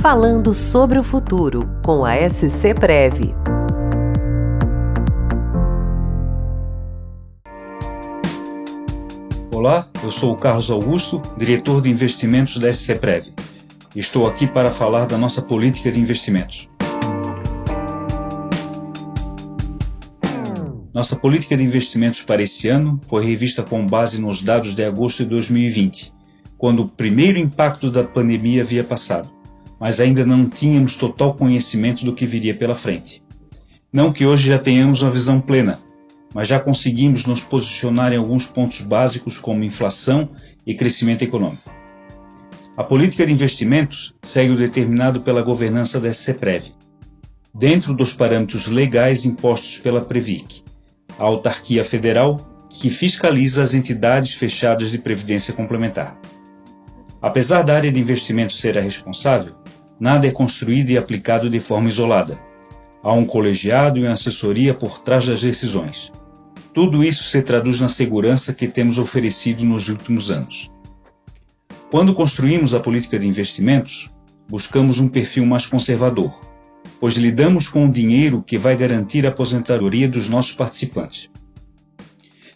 Falando sobre o futuro com a SC Prev. Olá, eu sou o Carlos Augusto, diretor de investimentos da SC Prev. Estou aqui para falar da nossa política de investimentos. Nossa política de investimentos para esse ano foi revista com base nos dados de agosto de 2020, quando o primeiro impacto da pandemia havia passado, mas ainda não tínhamos total conhecimento do que viria pela frente. Não que hoje já tenhamos uma visão plena, mas já conseguimos nos posicionar em alguns pontos básicos como inflação e crescimento econômico. A política de investimentos segue o determinado pela governança da SCPREV, dentro dos parâmetros legais impostos pela Previc, a autarquia federal que fiscaliza as entidades fechadas de previdência complementar. Apesar da área de investimento ser a responsável, nada é construído e aplicado de forma isolada. Há um colegiado e uma assessoria por trás das decisões. Tudo isso se traduz na segurança que temos oferecido nos últimos anos. Quando construímos a política de investimentos, buscamos um perfil mais conservador, pois lidamos com o dinheiro que vai garantir a aposentadoria dos nossos participantes.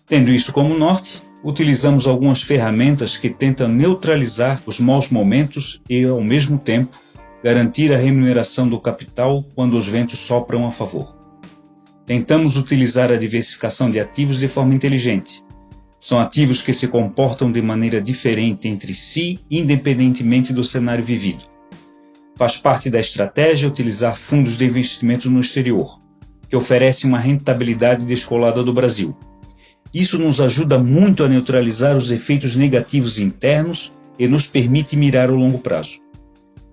Tendo isso como norte, utilizamos algumas ferramentas que tentam neutralizar os maus momentos e, ao mesmo tempo, garantir a remuneração do capital quando os ventos sopram a favor. Tentamos utilizar a diversificação de ativos de forma inteligente. São ativos que se comportam de maneira diferente entre si, independentemente do cenário vivido. Faz parte da estratégia utilizar fundos de investimento no exterior, que oferecem uma rentabilidade descolada do Brasil. Isso nos ajuda muito a neutralizar os efeitos negativos internos e nos permite mirar o longo prazo.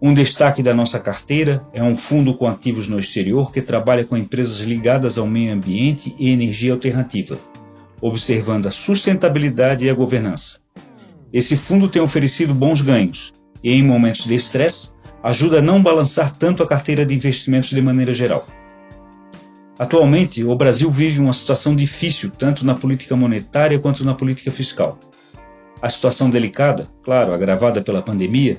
Um destaque da nossa carteira é um fundo com ativos no exterior que trabalha com empresas ligadas ao meio ambiente e energia alternativa, observando a sustentabilidade e a governança. Esse fundo tem oferecido bons ganhos e, em momentos de estresse, ajuda a não balançar tanto a carteira de investimentos de maneira geral. Atualmente, o Brasil vive uma situação difícil tanto na política monetária quanto na política fiscal. A situação delicada, claro, agravada pela pandemia,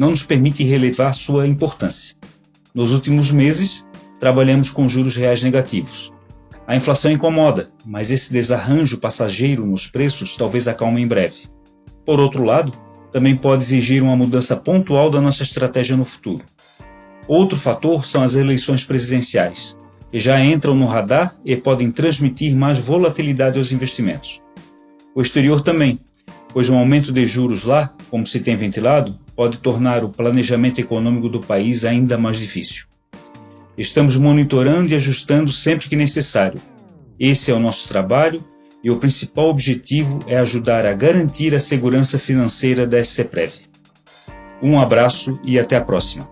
não nos permite relevar sua importância. Nos últimos meses, trabalhamos com juros reais negativos. A inflação incomoda, mas esse desarranjo passageiro nos preços talvez acalme em breve. Por outro lado, também pode exigir uma mudança pontual da nossa estratégia no futuro. Outro fator são as eleições presidenciais, que já entram no radar e podem transmitir mais volatilidade aos investimentos. O exterior também, pois um aumento de juros lá, como se tem ventilado, pode tornar o planejamento econômico do país ainda mais difícil. Estamos monitorando e ajustando sempre que necessário. Esse é o nosso trabalho e o principal objetivo é ajudar a garantir a segurança financeira da SCPREV. Um abraço e até a próxima.